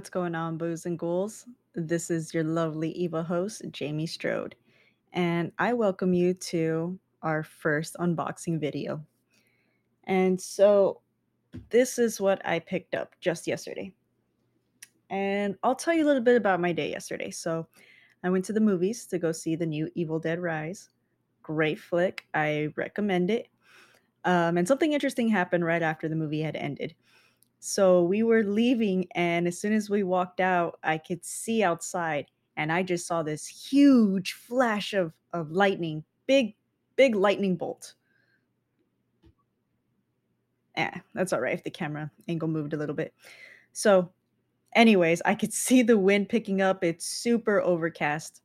What's going on, booze and ghouls? This is your lovely Eva host, Jamie Strode, and I welcome you to our first unboxing video. And so, this is what I picked up just yesterday. And I'll tell you a little bit about my day yesterday. So, I went to the movies to go see the new Evil Dead Rise. Great flick. I recommend it. Um, and something interesting happened right after the movie had ended. So we were leaving, and as soon as we walked out, I could see outside, and I just saw this huge flash of of lightning, big, big lightning bolt. Yeah, that's all right if the camera angle moved a little bit. So, anyways, I could see the wind picking up. It's super overcast.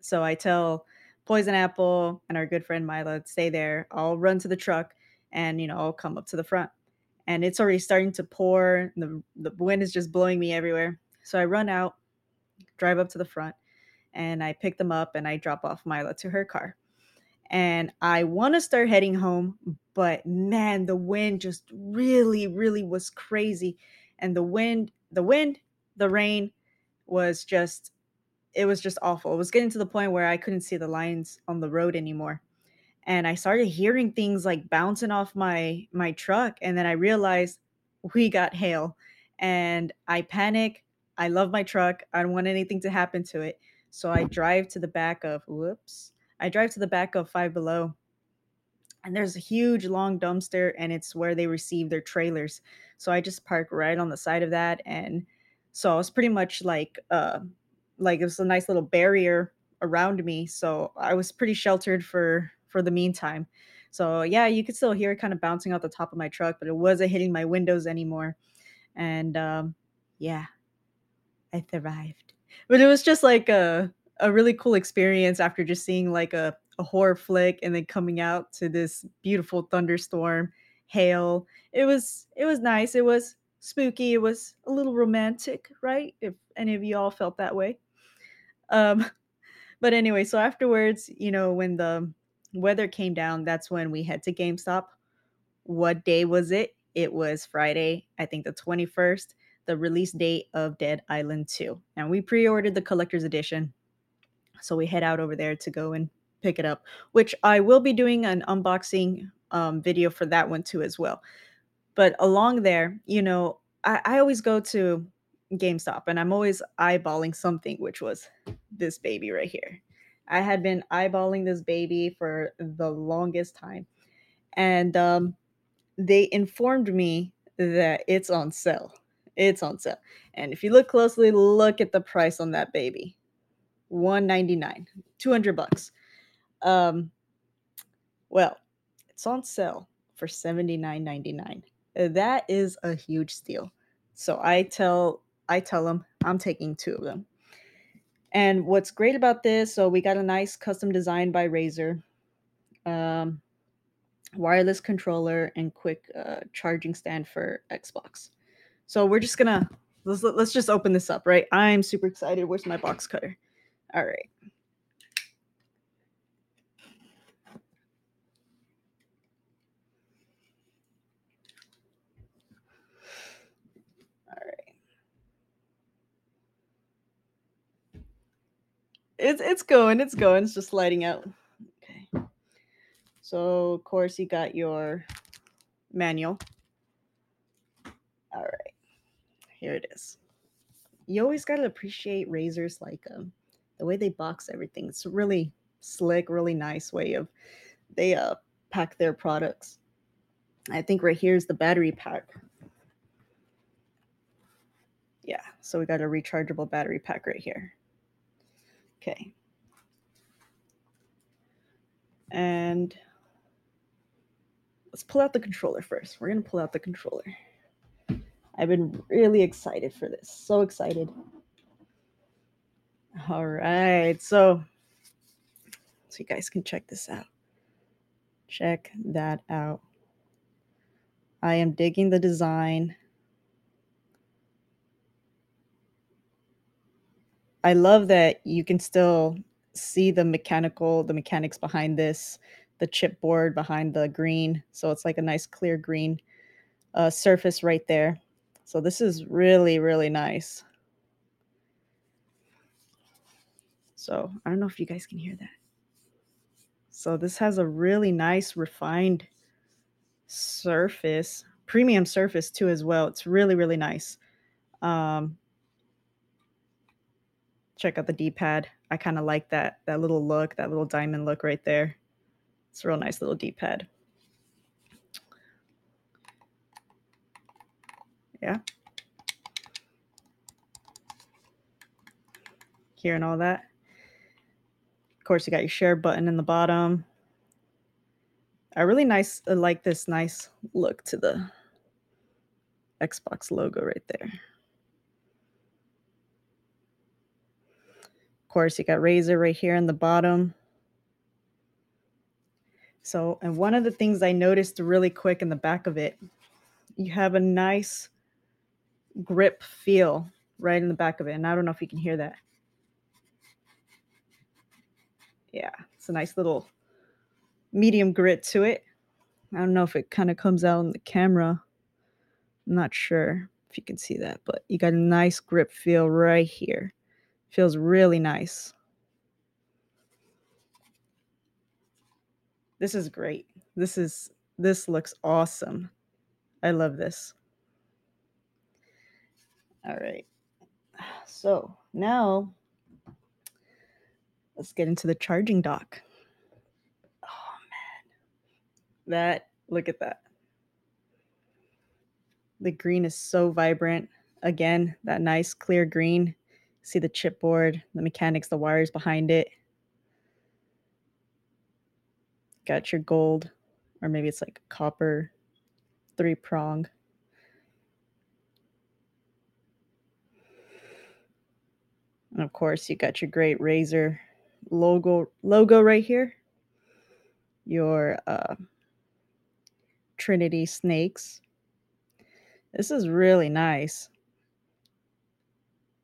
So I tell Poison Apple and our good friend Mila, stay there. I'll run to the truck and, you know, I'll come up to the front and it's already starting to pour. The the wind is just blowing me everywhere. So I run out, drive up to the front, and I pick them up and I drop off Mila to her car. And I want to start heading home, but man, the wind just really, really was crazy. And the wind, the wind, the rain was just it was just awful. It was getting to the point where I couldn't see the lines on the road anymore and I started hearing things like bouncing off my my truck and then I realized we got hail and I panic. I love my truck. I don't want anything to happen to it. So I drive to the back of whoops. I drive to the back of Five Below. And there's a huge long dumpster and it's where they receive their trailers. So I just park right on the side of that and so I was pretty much like uh like it was a nice little barrier around me. So I was pretty sheltered for for the meantime. So yeah, you could still hear it kind of bouncing off the top of my truck, but it wasn't hitting my windows anymore. And um, yeah, I survived. But it was just like a a really cool experience after just seeing like a, a horror flick and then coming out to this beautiful thunderstorm, hail. It was it was nice. It was spooky. It was a little romantic, right? If any of you all felt that way. Um, but anyway, so afterwards, you know, when the weather came down, that's when we head to GameStop. What day was it? It was Friday, I think the 21st, the release date of Dead Island 2. And we pre ordered the collector's edition. So we head out over there to go and pick it up, which I will be doing an unboxing um, video for that one too, as well. But along there, you know, I, I always go to GameStop and I'm always eyeballing something, which was this baby right here. I had been eyeballing this baby for the longest time. And um, they informed me that it's on sale. It's on sale. And if you look closely, look at the price on that baby. 199 200 bucks um well it's on sale for 79.99 that is a huge steal so i tell i tell them i'm taking two of them and what's great about this, so we got a nice custom design by Razer, um, wireless controller, and quick uh, charging stand for Xbox. So we're just gonna let's let's just open this up, right? I'm super excited. Where's my box cutter? All right. It's it's going, it's going, it's just sliding out. Okay. So of course you got your manual. All right. Here it is. You always got to appreciate Razer's like um the way they box everything. It's a really slick, really nice way of they uh pack their products. I think right here is the battery pack. Yeah, so we got a rechargeable battery pack right here. Okay. And let's pull out the controller first. We're going to pull out the controller. I've been really excited for this. So excited. All right. So, so you guys can check this out. Check that out. I am digging the design. I love that you can still see the mechanical, the mechanics behind this, the chipboard behind the green. So it's like a nice clear green uh, surface right there. So this is really, really nice. So I don't know if you guys can hear that. So this has a really nice refined surface, premium surface too as well. It's really, really nice. Um, check out the D-pad. I kind of like that that little look, that little diamond look right there. It's a real nice little D-pad. Yeah. Hearing all that. Of course, you got your share button in the bottom. I really nice, I like this nice look to the Xbox logo right there. Course, you got Razer right here in the bottom. So, and one of the things I noticed really quick in the back of it, you have a nice grip feel right in the back of it. And I don't know if you can hear that. Yeah, it's a nice little medium grit to it. I don't know if it kind of comes out in the camera. I'm not sure if you can see that, but you got a nice grip feel right here. Feels really nice. This is great. This is this looks awesome. I love this. All right. So now let's get into the charging dock. Oh man. That look at that. The green is so vibrant. Again, that nice clear green. See the chipboard, the mechanics, the wires behind it. Got your gold, or maybe it's like copper three prong. And of course, you got your great Razer logo logo right here. Your uh, Trinity snakes. This is really nice.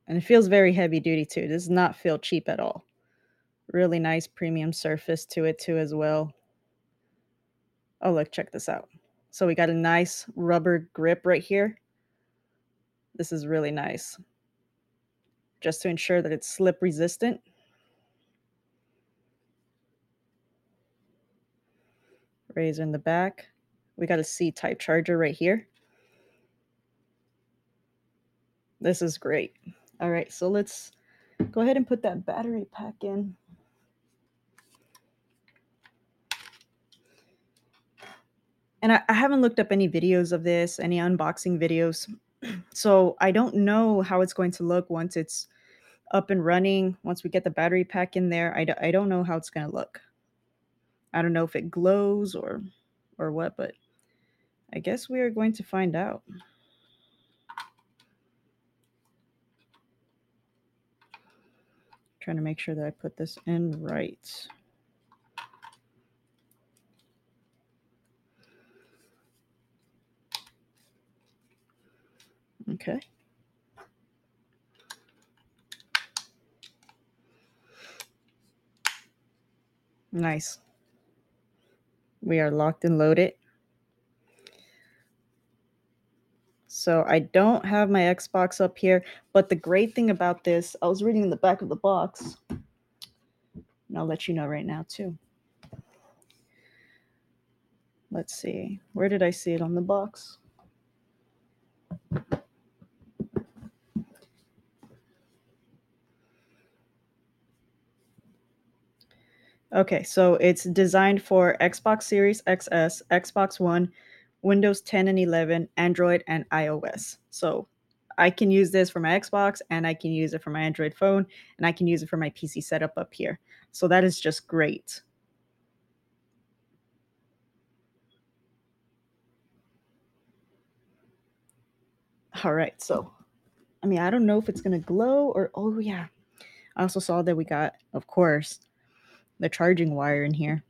And it feels very heavy duty too. It does not feel cheap at all. Really nice premium surface to it too as well. Oh, look, check this out. So we got a nice rubber grip right here. This is really nice. Just to ensure that it's slip resistant. Razer in the back. We got a C-type charger right here. This is great. All right, so let's go ahead and put that battery pack in. And I, I haven't looked up any videos of this, any unboxing videos. So I don't know how it's going to look once it's up and running, once we get the battery pack in there. I d- I don't know how it's going to look. I don't know if it glows or or what, but I guess we are going to find out. Trying to make sure that I put this in right. Okay. Nice. We are locked and loaded. So I don't have my Xbox up here, but the great thing about this, I was reading in the back of the box, and I'll let you know right now too. Let's see, where did I see it on the box? Okay, so it's designed for Xbox Series XS, Xbox One, Windows 10 and 11, Android, and iOS. So I can use this for my Xbox and I can use it for my Android phone and I can use it for my PC setup up here. So that is just great. All right, so I mean, I don't know if it's to glow or oh yeah. I also saw that we got, of course, the charging wire in here.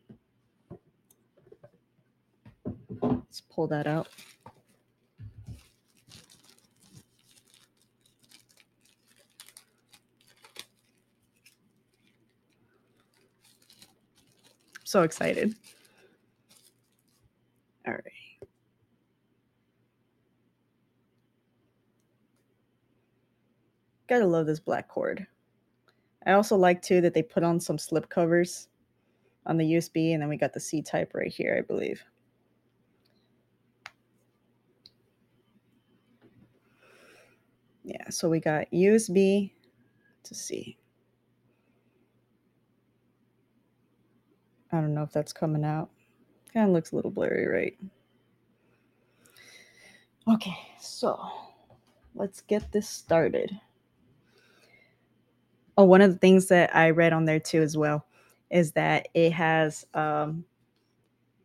Let's pull that out. So excited. All right. Gotta love this black cord. I also like too that they put on some slip covers on the USB, and then we got the C type right here, I believe. Yeah, so we got USB to C. I don't know if that's coming out. Kind of looks a little blurry, right? Okay, so let's get this started. Oh, one of the things that I read on there too as well is that it has um,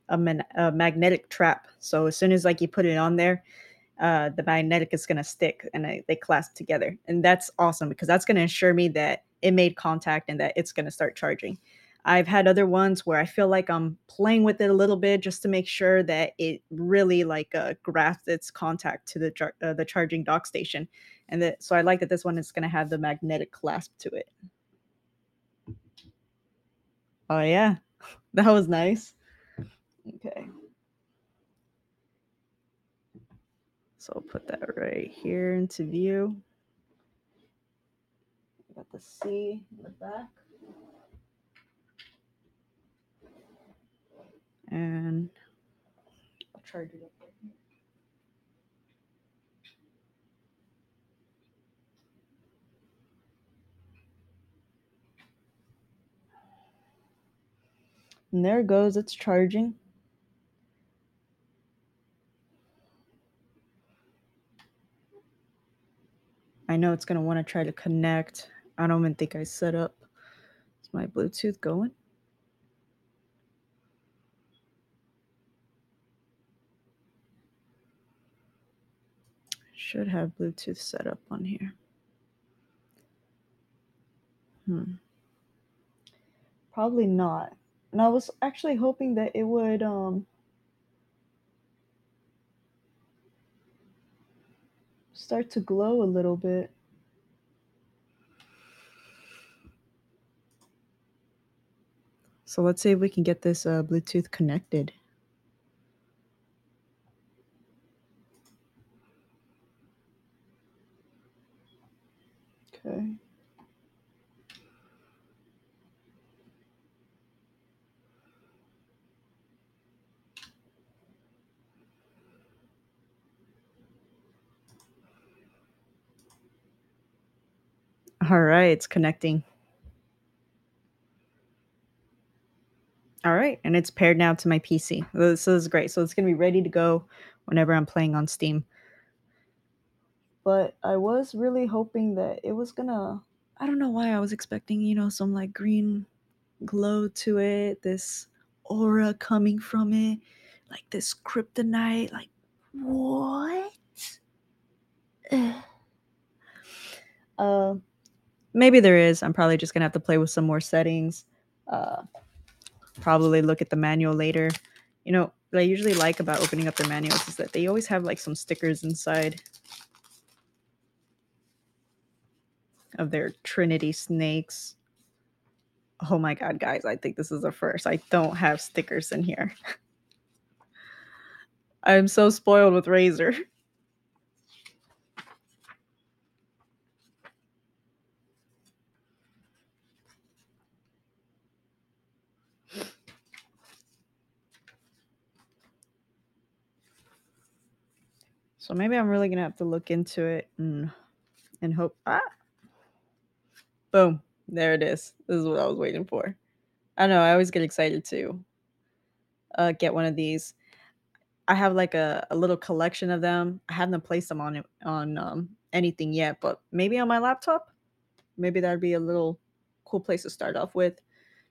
a, man- a magnetic trap. So as soon as like you put it on there, uh, the magnetic is going to stick and they, they clasp together. And that's awesome because that's going to ensure me that it made contact and that it's going to start charging. I've had other ones where I feel like I'm playing with it a little bit just to make sure that it really like uh, grasps its contact to the char- uh, the charging dock station, and that so I like that this one is going to have the magnetic clasp to it. Oh yeah, that was nice. Okay. So I'll put that right here into view. Got the C in the back. And I'll charge it up. right here. And there it goes, it's charging. I know it's going to want to try to connect. I don't even think I set up. Is my Bluetooth going? Should have Bluetooth set up on here. Hmm. Probably not. And I was actually hoping that it would um start to glow a little bit. So let's see if we can get this uh, Bluetooth connected. Okay. All right, it's connecting. All right, and it's paired now to my PC. This is great. So it's going to be ready to go whenever I'm playing on Steam. But I was really hoping that it was going to I don't know why I was expecting, you know, some like green glow to it, this aura coming from it, like this kryptonite, like what? Uh maybe there is. I'm probably just to have to play with some more settings. Uh probably look at the manual later. You know, what I usually like about opening up their manuals is that they always have like some stickers inside of their Trinity snakes. Oh my god, guys, I think this is the first. I don't have stickers in here. I'm so spoiled with Razer. So maybe I'm really gonna have to look into it and and hope ah boom there it is. This is what I was waiting for. I know. I always get excited to uh, get one of these. I have like a, a little collection of them. I haven't placed them on on um, anything yet, but maybe on my laptop. Maybe that'd be a little cool place to start off with.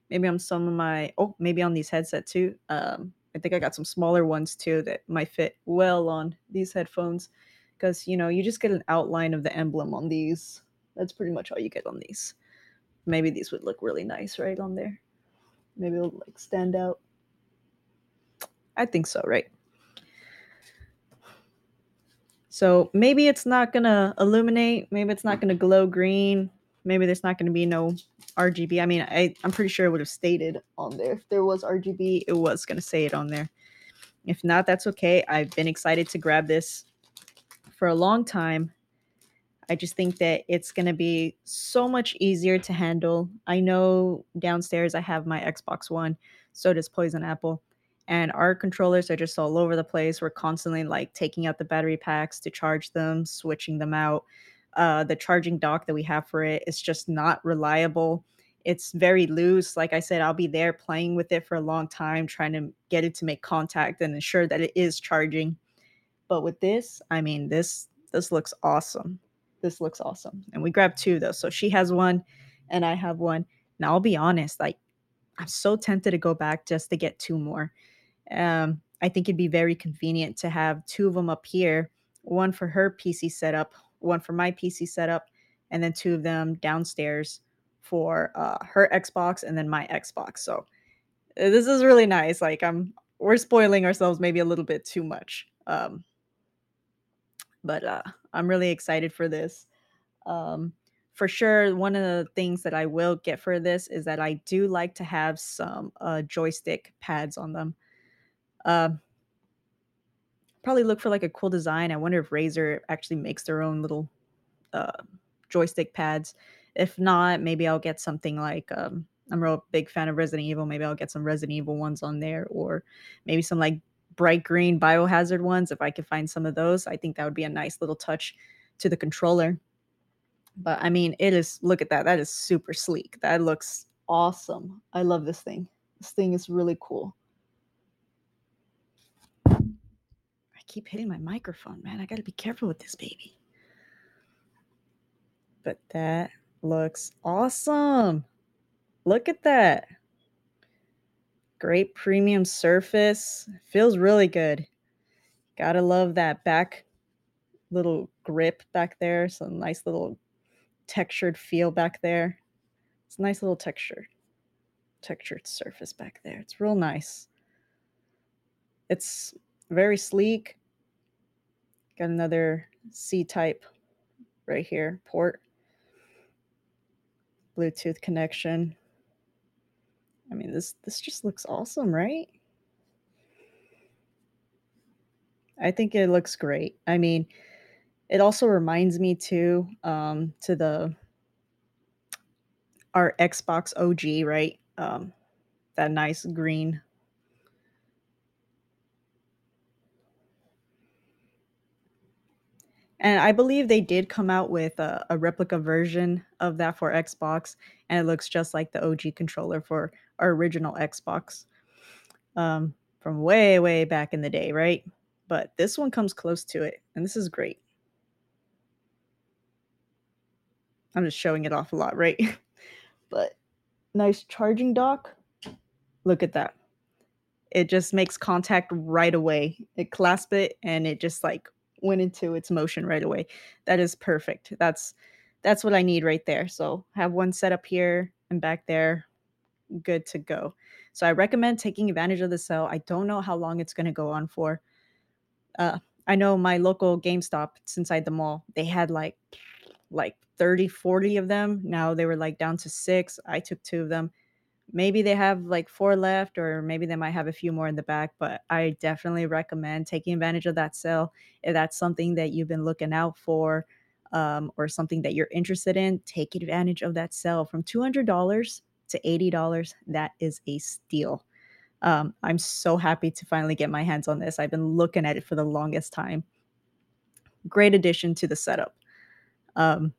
Maybe on some of my oh maybe on these headset too. Um, I think I got some smaller ones too that might fit well on these headphones because you know you just get an outline of the emblem on these. That's pretty much all you get on these. Maybe these would look really nice right on there. Maybe it'll like stand out. I think so, right? So maybe it's not gonna illuminate, maybe it's not gonna glow green, maybe there's not gonna be no RGB. I mean, I, I'm pretty sure it would have stated on there. If there was RGB, it was gonna say it on there. If not, that's okay. I've been excited to grab this for a long time. I just think that it's going to be so much easier to handle. I know downstairs I have my Xbox One, so does Poison Apple, and our controllers are just all over the place. We're constantly like taking out the battery packs to charge them, switching them out. Uh, the charging dock that we have for it is just not reliable. It's very loose. Like I said, I'll be there playing with it for a long time, trying to get it to make contact and ensure that it is charging. But with this, I mean, this this looks awesome. This looks awesome. And we grabbed two though. So she has one and I have one. Now I'll be honest, like I'm so tempted to go back just to get two more. Um, I think it'd be very convenient to have two of them up here, one for her PC setup, one for my PC setup, and then two of them downstairs for uh, her Xbox and then my Xbox. So uh, this is really nice. Like I'm, we're spoiling ourselves maybe a little bit too much. Um, but uh, I'm really excited for this. Um, for sure, one of the things that I will get for this is that I do like to have some uh, joystick pads on them. Uh, probably look for like a cool design. I wonder if Razer actually makes their own little uh, joystick pads. If not, maybe I'll get something like um, I'm a real big fan of Resident Evil. Maybe I'll get some Resident Evil ones on there, or maybe some like bright green biohazard ones if I could find some of those. I think that would be a nice little touch to the controller. But I mean, it is look at that. That is super sleek. That looks awesome. I love this thing. This thing is really cool. Keep hitting my microphone, man. I got to be careful with this baby. But that looks awesome. Look at that. Great premium surface. Feels really good. Gotta love that back little grip back there. Some nice little textured feel back there. It's a nice little texture. Textured surface back there. It's real nice. It's very sleek. Got another C type right here, port. Bluetooth connection. I mean, this this just looks awesome, right? I think it looks great. I mean, it also reminds me too um, to the our Xbox OG, right? Um, that nice green. And I believe they did come out with a, a replica version of that for Xbox, and it looks just like the OG controller for our original Xbox um, from way, way back in the day, right? But this one comes close to it, and this is great. I'm just showing it off a lot, right? but nice charging dock. Look at that. It just makes contact right away. It clasped it and it just like went into its motion right away. That is perfect. That's that's what I need right there. So have one set up here and back there good to go. So I recommend taking advantage of the sale. I don't know how long it's going to go on for. Uh, I know my local GameStop, it's inside the mall, they had like like 30, 40 of them. Now they were like down to six. I took two of them. Maybe they have like four left, or maybe they might have a few more in the back, but I definitely recommend taking advantage of that sale. If that's something that you've been looking out for, um, or something that you're interested in, take advantage of that sale from $200 to $80. That is a steal. Um, I'm so happy to finally get my hands on this. I've been looking at it for the longest time. Great addition to the setup. Um,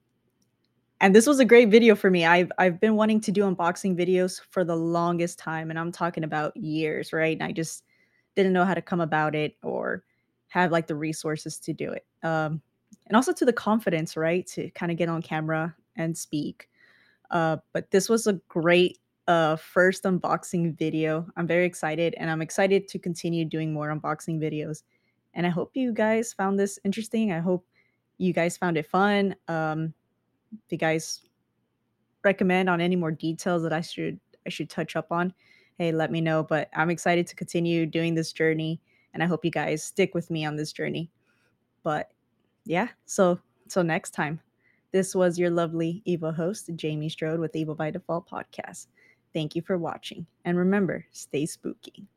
and this was a great video for me. I've I've been wanting to do unboxing videos for the longest time, and I'm talking about years, right? And I just didn't know how to come about it or have like the resources to do it. Um, and also to the confidence, right, to kind of get on camera and speak. Uh, but this was a great uh, first unboxing video. I'm very excited and I'm excited to continue doing more unboxing videos. And I hope you guys found this interesting. I hope you guys found it fun. Um, you guys recommend on any more details that I should I should touch up on, hey, let me know. But I'm excited to continue doing this journey, and I hope you guys stick with me on this journey. But yeah, so so next time. This was your lovely Evo host, Jamie Strode with Evo by Default podcast. Thank you for watching. And remember, stay spooky.